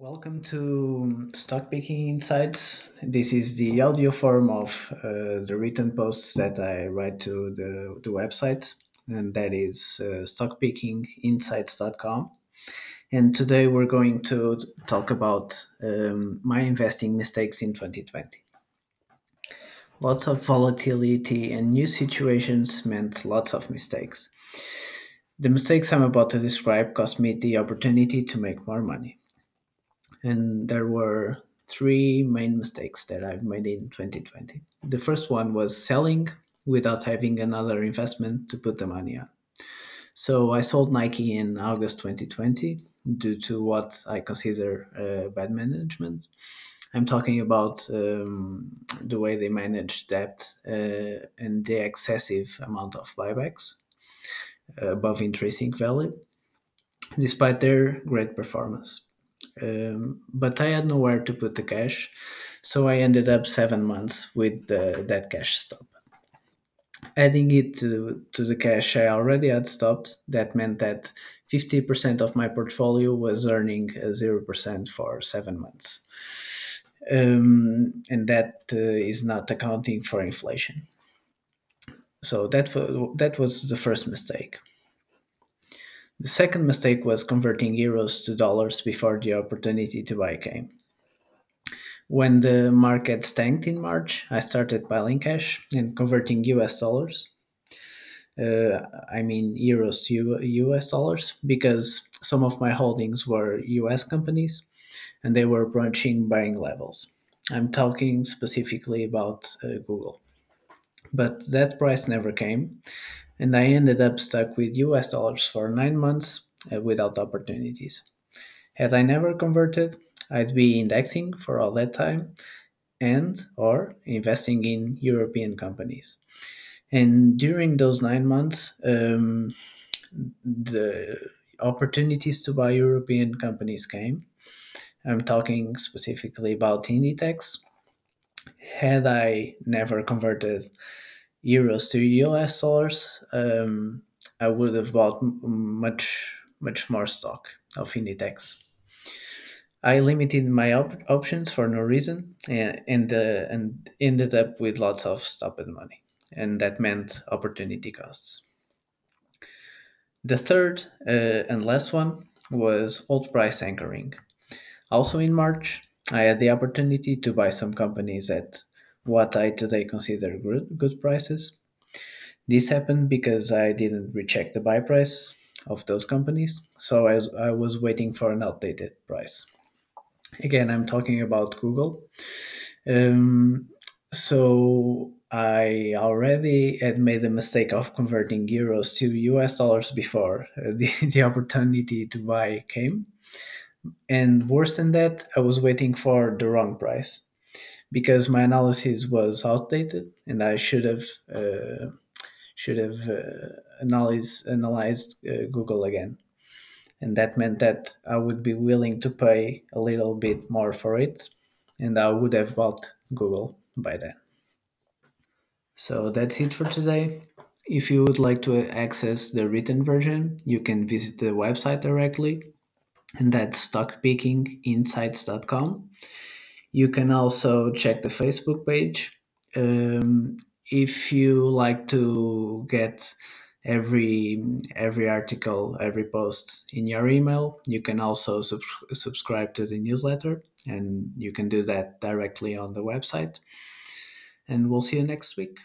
Welcome to Stock Picking Insights. This is the audio form of uh, the written posts that I write to the, the website, and that is uh, stockpickinginsights.com. And today we're going to talk about um, my investing mistakes in 2020. Lots of volatility and new situations meant lots of mistakes. The mistakes I'm about to describe cost me the opportunity to make more money and there were three main mistakes that I've made in 2020. The first one was selling without having another investment to put the money on. So I sold Nike in August 2020 due to what I consider uh, bad management. I'm talking about um, the way they manage debt uh, and the excessive amount of buybacks uh, above intrinsic value, despite their great performance. Um, but I had nowhere to put the cash, so I ended up seven months with the, that cash stop. Adding it to, to the cash I already had stopped, that meant that 50% of my portfolio was earning 0% for seven months. Um, and that uh, is not accounting for inflation. So that, that was the first mistake. The second mistake was converting euros to dollars before the opportunity to buy came. When the market tanked in March, I started piling cash and converting US dollars. Uh, I mean euros to US dollars because some of my holdings were US companies and they were approaching buying levels. I'm talking specifically about uh, Google. But that price never came, and I ended up stuck with US dollars for nine months uh, without opportunities. Had I never converted, I'd be indexing for all that time and or investing in European companies. And during those nine months, um, the opportunities to buy European companies came. I'm talking specifically about Inditex. Had I never converted euros to US dollars, um, I would have bought much much more stock of Inditex. I limited my op- options for no reason and and, uh, and ended up with lots of stopped money, and that meant opportunity costs. The third uh, and last one was old price anchoring. Also in March, I had the opportunity to buy some companies at what I today consider good, good prices. This happened because I didn't recheck the buy price of those companies, so I was, I was waiting for an outdated price. Again, I'm talking about Google. Um, so I already had made the mistake of converting euros to US dollars before uh, the, the opportunity to buy came. And worse than that, I was waiting for the wrong price because my analysis was outdated and I should have uh, should have uh, analyzed analyzed uh, Google again, and that meant that I would be willing to pay a little bit more for it, and I would have bought Google by then. So that's it for today. If you would like to access the written version, you can visit the website directly, and that's stockpickinginsights.com. You can also check the Facebook page. Um, if you like to get every every article, every post in your email, you can also sub- subscribe to the newsletter, and you can do that directly on the website. And we'll see you next week.